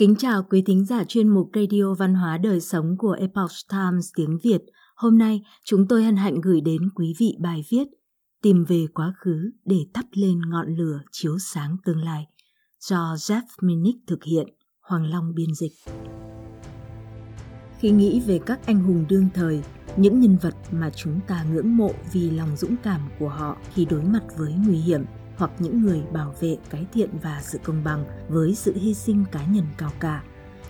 Kính chào quý thính giả chuyên mục Radio Văn hóa Đời Sống của Epoch Times tiếng Việt. Hôm nay, chúng tôi hân hạnh gửi đến quý vị bài viết Tìm về quá khứ để thắp lên ngọn lửa chiếu sáng tương lai do Jeff Minnick thực hiện, Hoàng Long biên dịch. Khi nghĩ về các anh hùng đương thời, những nhân vật mà chúng ta ngưỡng mộ vì lòng dũng cảm của họ khi đối mặt với nguy hiểm – hoặc những người bảo vệ cái thiện và sự công bằng với sự hy sinh cá nhân cao cả.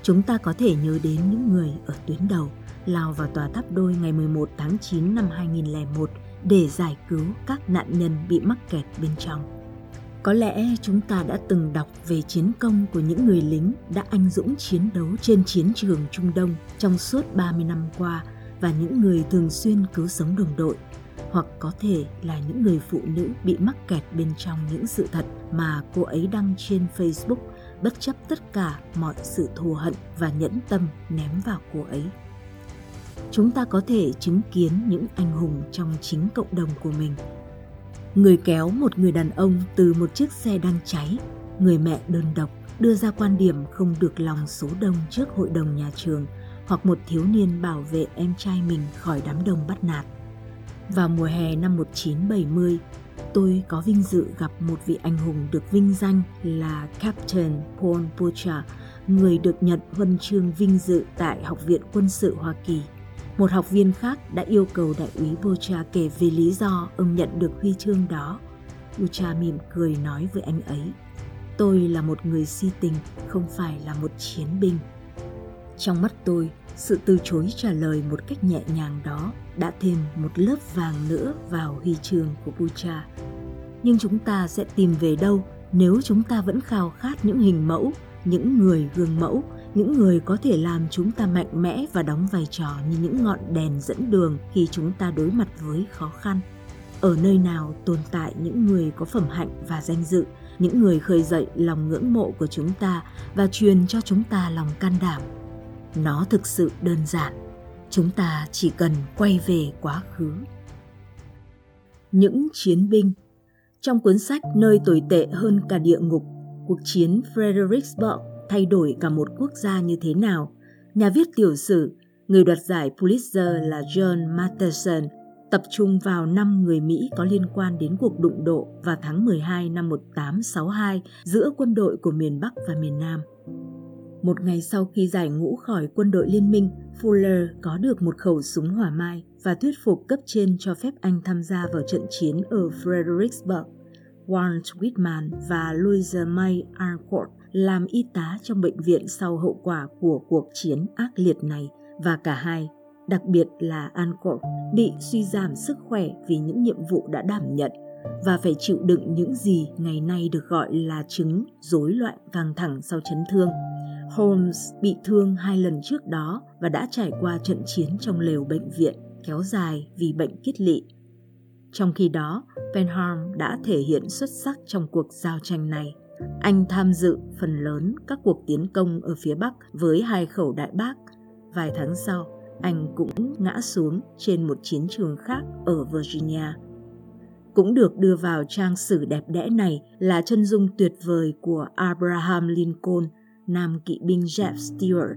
Chúng ta có thể nhớ đến những người ở tuyến đầu, lao vào tòa tháp đôi ngày 11 tháng 9 năm 2001 để giải cứu các nạn nhân bị mắc kẹt bên trong. Có lẽ chúng ta đã từng đọc về chiến công của những người lính đã anh dũng chiến đấu trên chiến trường Trung Đông trong suốt 30 năm qua và những người thường xuyên cứu sống đồng đội hoặc có thể là những người phụ nữ bị mắc kẹt bên trong những sự thật mà cô ấy đăng trên Facebook bất chấp tất cả mọi sự thù hận và nhẫn tâm ném vào cô ấy. Chúng ta có thể chứng kiến những anh hùng trong chính cộng đồng của mình. Người kéo một người đàn ông từ một chiếc xe đang cháy, người mẹ đơn độc đưa ra quan điểm không được lòng số đông trước hội đồng nhà trường hoặc một thiếu niên bảo vệ em trai mình khỏi đám đông bắt nạt vào mùa hè năm 1970, tôi có vinh dự gặp một vị anh hùng được vinh danh là Captain Paul Butcher, người được nhận huân chương vinh dự tại Học viện Quân sự Hoa Kỳ. Một học viên khác đã yêu cầu đại úy Butcher kể về lý do ông nhận được huy chương đó. Butcher mỉm cười nói với anh ấy, tôi là một người si tình, không phải là một chiến binh. Trong mắt tôi, sự từ chối trả lời một cách nhẹ nhàng đó đã thêm một lớp vàng nữa vào huy chương của Bucha. Nhưng chúng ta sẽ tìm về đâu nếu chúng ta vẫn khao khát những hình mẫu, những người gương mẫu, những người có thể làm chúng ta mạnh mẽ và đóng vai trò như những ngọn đèn dẫn đường khi chúng ta đối mặt với khó khăn. Ở nơi nào tồn tại những người có phẩm hạnh và danh dự, những người khơi dậy lòng ngưỡng mộ của chúng ta và truyền cho chúng ta lòng can đảm nó thực sự đơn giản. Chúng ta chỉ cần quay về quá khứ. Những chiến binh. Trong cuốn sách nơi tồi tệ hơn cả địa ngục, cuộc chiến fredericksburg thay đổi cả một quốc gia như thế nào? Nhà viết tiểu sử, người đoạt giải pulitzer là john matheson, tập trung vào năm người Mỹ có liên quan đến cuộc đụng độ vào tháng 12 năm 1862 giữa quân đội của miền Bắc và miền Nam. Một ngày sau khi giải ngũ khỏi quân đội liên minh, Fuller có được một khẩu súng hỏa mai và thuyết phục cấp trên cho phép anh tham gia vào trận chiến ở Fredericksburg. Walt Whitman và Louisa May Arcourt làm y tá trong bệnh viện sau hậu quả của cuộc chiến ác liệt này và cả hai, đặc biệt là Arcourt, bị suy giảm sức khỏe vì những nhiệm vụ đã đảm nhận và phải chịu đựng những gì ngày nay được gọi là chứng rối loạn căng thẳng sau chấn thương. Holmes bị thương hai lần trước đó và đã trải qua trận chiến trong lều bệnh viện kéo dài vì bệnh kiết lỵ. Trong khi đó, Penham đã thể hiện xuất sắc trong cuộc giao tranh này. Anh tham dự phần lớn các cuộc tiến công ở phía Bắc với hai khẩu đại bác. Vài tháng sau, anh cũng ngã xuống trên một chiến trường khác ở Virginia. Cũng được đưa vào trang sử đẹp đẽ này là chân dung tuyệt vời của Abraham Lincoln – nam kỵ binh Jeff Stewart,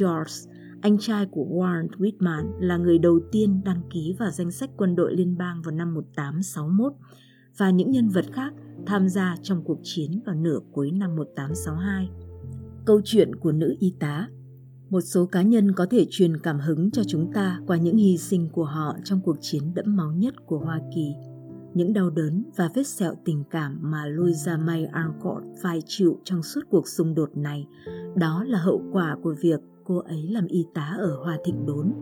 George, anh trai của Warren Whitman là người đầu tiên đăng ký vào danh sách quân đội liên bang vào năm 1861 và những nhân vật khác tham gia trong cuộc chiến vào nửa cuối năm 1862. Câu chuyện của nữ y tá một số cá nhân có thể truyền cảm hứng cho chúng ta qua những hy sinh của họ trong cuộc chiến đẫm máu nhất của Hoa Kỳ những đau đớn và vết sẹo tình cảm mà Louisa May Alcott phải chịu trong suốt cuộc xung đột này, đó là hậu quả của việc cô ấy làm y tá ở Hoa Thịnh Đốn.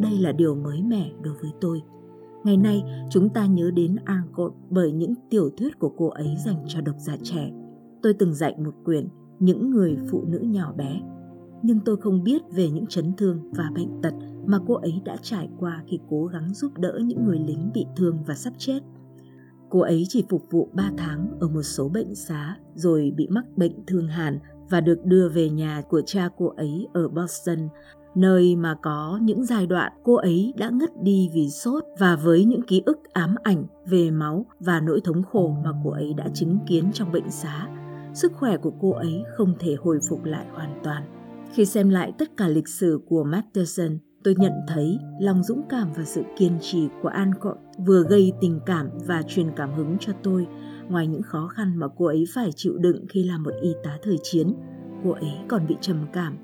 Đây là điều mới mẻ đối với tôi. Ngày nay, chúng ta nhớ đến Alcott bởi những tiểu thuyết của cô ấy dành cho độc giả trẻ. Tôi từng dạy một quyển Những người phụ nữ nhỏ bé. Nhưng tôi không biết về những chấn thương và bệnh tật mà cô ấy đã trải qua khi cố gắng giúp đỡ những người lính bị thương và sắp chết Cô ấy chỉ phục vụ 3 tháng ở một số bệnh xá rồi bị mắc bệnh thương hàn và được đưa về nhà của cha cô ấy ở Boston, nơi mà có những giai đoạn cô ấy đã ngất đi vì sốt và với những ký ức ám ảnh về máu và nỗi thống khổ mà cô ấy đã chứng kiến trong bệnh xá. sức khỏe của cô ấy không thể hồi phục lại hoàn toàn. Khi xem lại tất cả lịch sử của Matheson, tôi nhận thấy lòng dũng cảm và sự kiên trì của Alcott vừa gây tình cảm và truyền cảm hứng cho tôi. Ngoài những khó khăn mà cô ấy phải chịu đựng khi làm một y tá thời chiến, cô ấy còn bị trầm cảm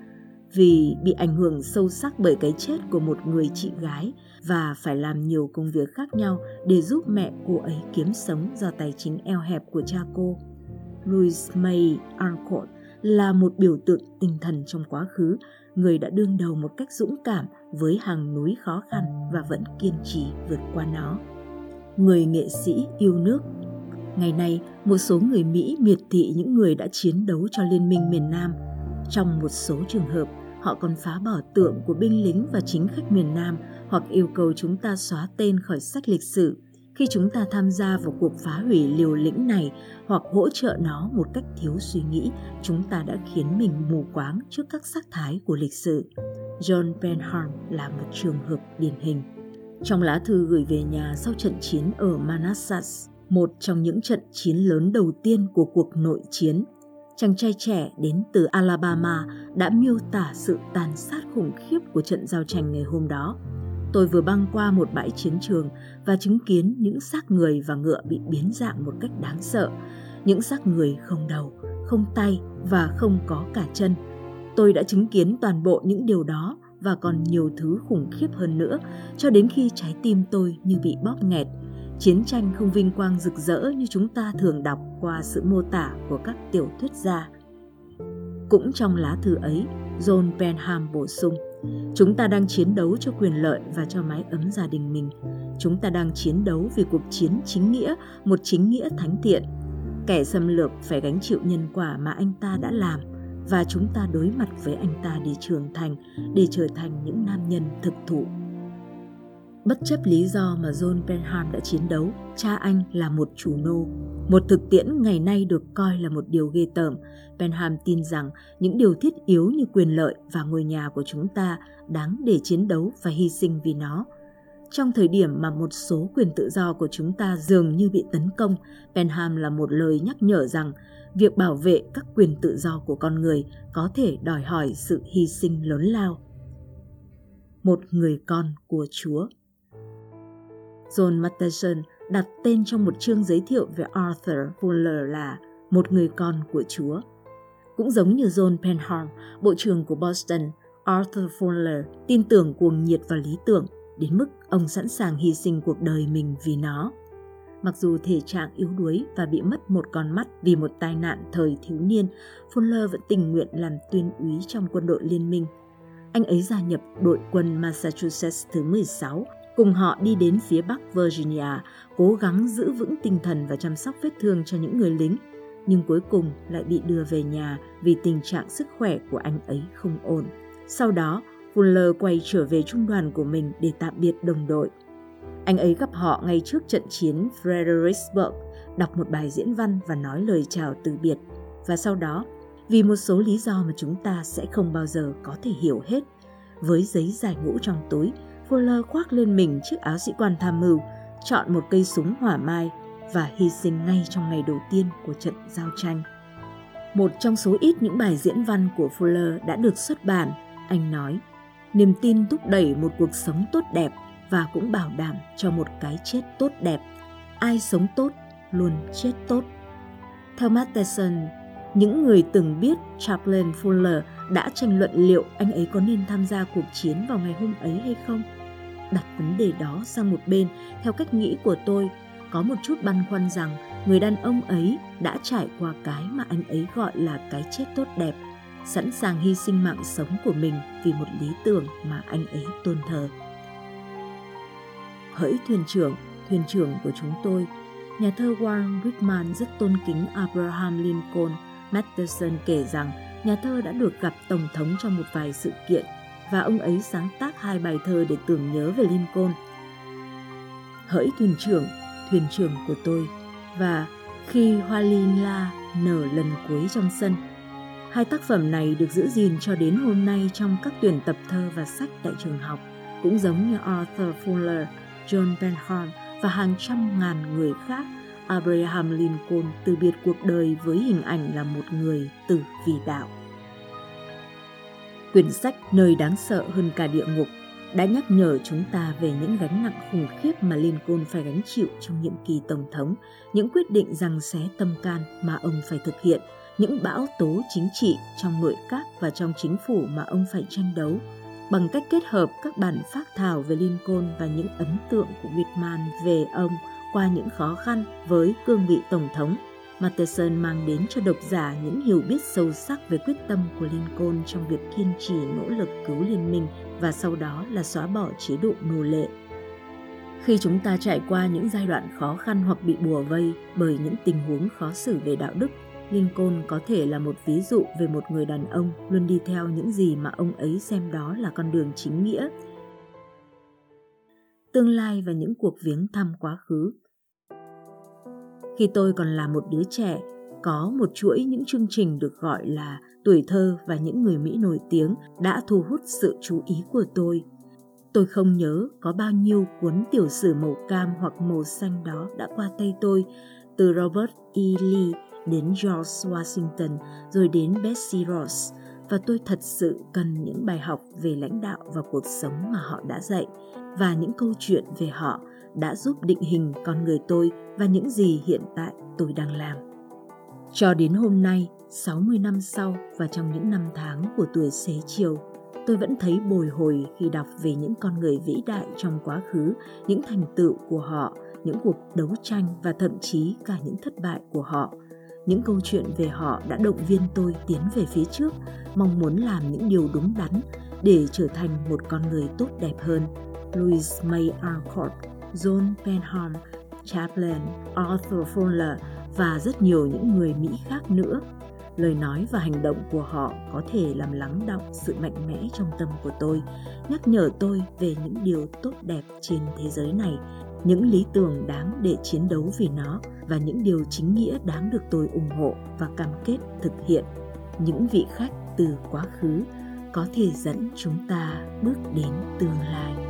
vì bị ảnh hưởng sâu sắc bởi cái chết của một người chị gái và phải làm nhiều công việc khác nhau để giúp mẹ cô ấy kiếm sống do tài chính eo hẹp của cha cô. Louis May Arcot là một biểu tượng tinh thần trong quá khứ, người đã đương đầu một cách dũng cảm với hàng núi khó khăn và vẫn kiên trì vượt qua nó. Người nghệ sĩ yêu nước Ngày nay, một số người Mỹ miệt thị những người đã chiến đấu cho Liên minh miền Nam. Trong một số trường hợp, họ còn phá bỏ tượng của binh lính và chính khách miền Nam hoặc yêu cầu chúng ta xóa tên khỏi sách lịch sử khi chúng ta tham gia vào cuộc phá hủy liều lĩnh này hoặc hỗ trợ nó một cách thiếu suy nghĩ, chúng ta đã khiến mình mù quáng trước các sắc thái của lịch sử. John Benham là một trường hợp điển hình. Trong lá thư gửi về nhà sau trận chiến ở Manassas, một trong những trận chiến lớn đầu tiên của cuộc nội chiến, chàng trai trẻ đến từ Alabama đã miêu tả sự tàn sát khủng khiếp của trận giao tranh ngày hôm đó. Tôi vừa băng qua một bãi chiến trường và chứng kiến những xác người và ngựa bị biến dạng một cách đáng sợ. Những xác người không đầu, không tay và không có cả chân. Tôi đã chứng kiến toàn bộ những điều đó và còn nhiều thứ khủng khiếp hơn nữa cho đến khi trái tim tôi như bị bóp nghẹt. Chiến tranh không vinh quang rực rỡ như chúng ta thường đọc qua sự mô tả của các tiểu thuyết gia. Cũng trong lá thư ấy, John Benham bổ sung – Chúng ta đang chiến đấu cho quyền lợi và cho mái ấm gia đình mình. Chúng ta đang chiến đấu vì cuộc chiến chính nghĩa, một chính nghĩa thánh thiện. Kẻ xâm lược phải gánh chịu nhân quả mà anh ta đã làm và chúng ta đối mặt với anh ta để trưởng thành, để trở thành những nam nhân thực thụ. Bất chấp lý do mà John Benham đã chiến đấu, cha anh là một chủ nô. Một thực tiễn ngày nay được coi là một điều ghê tởm. Benham tin rằng những điều thiết yếu như quyền lợi và ngôi nhà của chúng ta đáng để chiến đấu và hy sinh vì nó. Trong thời điểm mà một số quyền tự do của chúng ta dường như bị tấn công, Benham là một lời nhắc nhở rằng việc bảo vệ các quyền tự do của con người có thể đòi hỏi sự hy sinh lớn lao. Một người con của Chúa John Matheson đặt tên trong một chương giới thiệu về Arthur Fuller là một người con của Chúa. Cũng giống như John Penham, bộ trưởng của Boston, Arthur Fuller tin tưởng cuồng nhiệt và lý tưởng đến mức ông sẵn sàng hy sinh cuộc đời mình vì nó. Mặc dù thể trạng yếu đuối và bị mất một con mắt vì một tai nạn thời thiếu niên, Fuller vẫn tình nguyện làm tuyên úy trong quân đội liên minh. Anh ấy gia nhập đội quân Massachusetts thứ 16 cùng họ đi đến phía bắc Virginia, cố gắng giữ vững tinh thần và chăm sóc vết thương cho những người lính, nhưng cuối cùng lại bị đưa về nhà vì tình trạng sức khỏe của anh ấy không ổn. Sau đó, Fuller quay trở về trung đoàn của mình để tạm biệt đồng đội. Anh ấy gặp họ ngay trước trận chiến Fredericksburg, đọc một bài diễn văn và nói lời chào từ biệt. Và sau đó, vì một số lý do mà chúng ta sẽ không bao giờ có thể hiểu hết, với giấy giải ngũ trong túi, Fuller khoác lên mình chiếc áo sĩ quan tham mưu, chọn một cây súng hỏa mai và hy sinh ngay trong ngày đầu tiên của trận giao tranh. Một trong số ít những bài diễn văn của Fuller đã được xuất bản, anh nói, niềm tin thúc đẩy một cuộc sống tốt đẹp và cũng bảo đảm cho một cái chết tốt đẹp. Ai sống tốt luôn chết tốt. Theo Matheson, những người từng biết Chaplin Fuller đã tranh luận liệu anh ấy có nên tham gia cuộc chiến vào ngày hôm ấy hay không đặt vấn đề đó sang một bên. Theo cách nghĩ của tôi, có một chút băn khoăn rằng người đàn ông ấy đã trải qua cái mà anh ấy gọi là cái chết tốt đẹp, sẵn sàng hy sinh mạng sống của mình vì một lý tưởng mà anh ấy tôn thờ. Hỡi thuyền trưởng thuyền trưởng của chúng tôi, nhà thơ Warren Whitman rất tôn kính Abraham Lincoln. Matheson kể rằng nhà thơ đã được gặp Tổng thống trong một vài sự kiện và ông ấy sáng tác hai bài thơ để tưởng nhớ về Lincoln. Hỡi thuyền trưởng, thuyền trưởng của tôi và khi hoa lin la nở lần cuối trong sân. Hai tác phẩm này được giữ gìn cho đến hôm nay trong các tuyển tập thơ và sách tại trường học, cũng giống như Arthur Fuller, John Benham và hàng trăm ngàn người khác. Abraham Lincoln từ biệt cuộc đời với hình ảnh là một người tử vì đạo. Quyển sách Nơi đáng sợ hơn cả địa ngục đã nhắc nhở chúng ta về những gánh nặng khủng khiếp mà Lincoln phải gánh chịu trong nhiệm kỳ tổng thống, những quyết định rằng xé tâm can mà ông phải thực hiện, những bão tố chính trị trong nội các và trong chính phủ mà ông phải tranh đấu, bằng cách kết hợp các bản phác thảo về Lincoln và những ấn tượng của Whitman về ông qua những khó khăn với cương vị tổng thống Matheson mang đến cho độc giả những hiểu biết sâu sắc về quyết tâm của Lincoln trong việc kiên trì nỗ lực cứu liên minh và sau đó là xóa bỏ chế độ nô lệ. Khi chúng ta trải qua những giai đoạn khó khăn hoặc bị bùa vây bởi những tình huống khó xử về đạo đức, Lincoln có thể là một ví dụ về một người đàn ông luôn đi theo những gì mà ông ấy xem đó là con đường chính nghĩa. Tương lai và những cuộc viếng thăm quá khứ khi tôi còn là một đứa trẻ, có một chuỗi những chương trình được gọi là tuổi thơ và những người Mỹ nổi tiếng đã thu hút sự chú ý của tôi. Tôi không nhớ có bao nhiêu cuốn tiểu sử màu cam hoặc màu xanh đó đã qua tay tôi, từ Robert E. Lee đến George Washington rồi đến Betsy Ross và tôi thật sự cần những bài học về lãnh đạo và cuộc sống mà họ đã dạy và những câu chuyện về họ đã giúp định hình con người tôi và những gì hiện tại tôi đang làm. Cho đến hôm nay, 60 năm sau và trong những năm tháng của tuổi xế chiều, tôi vẫn thấy bồi hồi khi đọc về những con người vĩ đại trong quá khứ, những thành tựu của họ, những cuộc đấu tranh và thậm chí cả những thất bại của họ. Những câu chuyện về họ đã động viên tôi tiến về phía trước, mong muốn làm những điều đúng đắn để trở thành một con người tốt đẹp hơn. Louis May Alcott John Penham, Chaplin, Arthur Fuller và rất nhiều những người Mỹ khác nữa. Lời nói và hành động của họ có thể làm lắng động sự mạnh mẽ trong tâm của tôi, nhắc nhở tôi về những điều tốt đẹp trên thế giới này, những lý tưởng đáng để chiến đấu vì nó và những điều chính nghĩa đáng được tôi ủng hộ và cam kết thực hiện. Những vị khách từ quá khứ có thể dẫn chúng ta bước đến tương lai.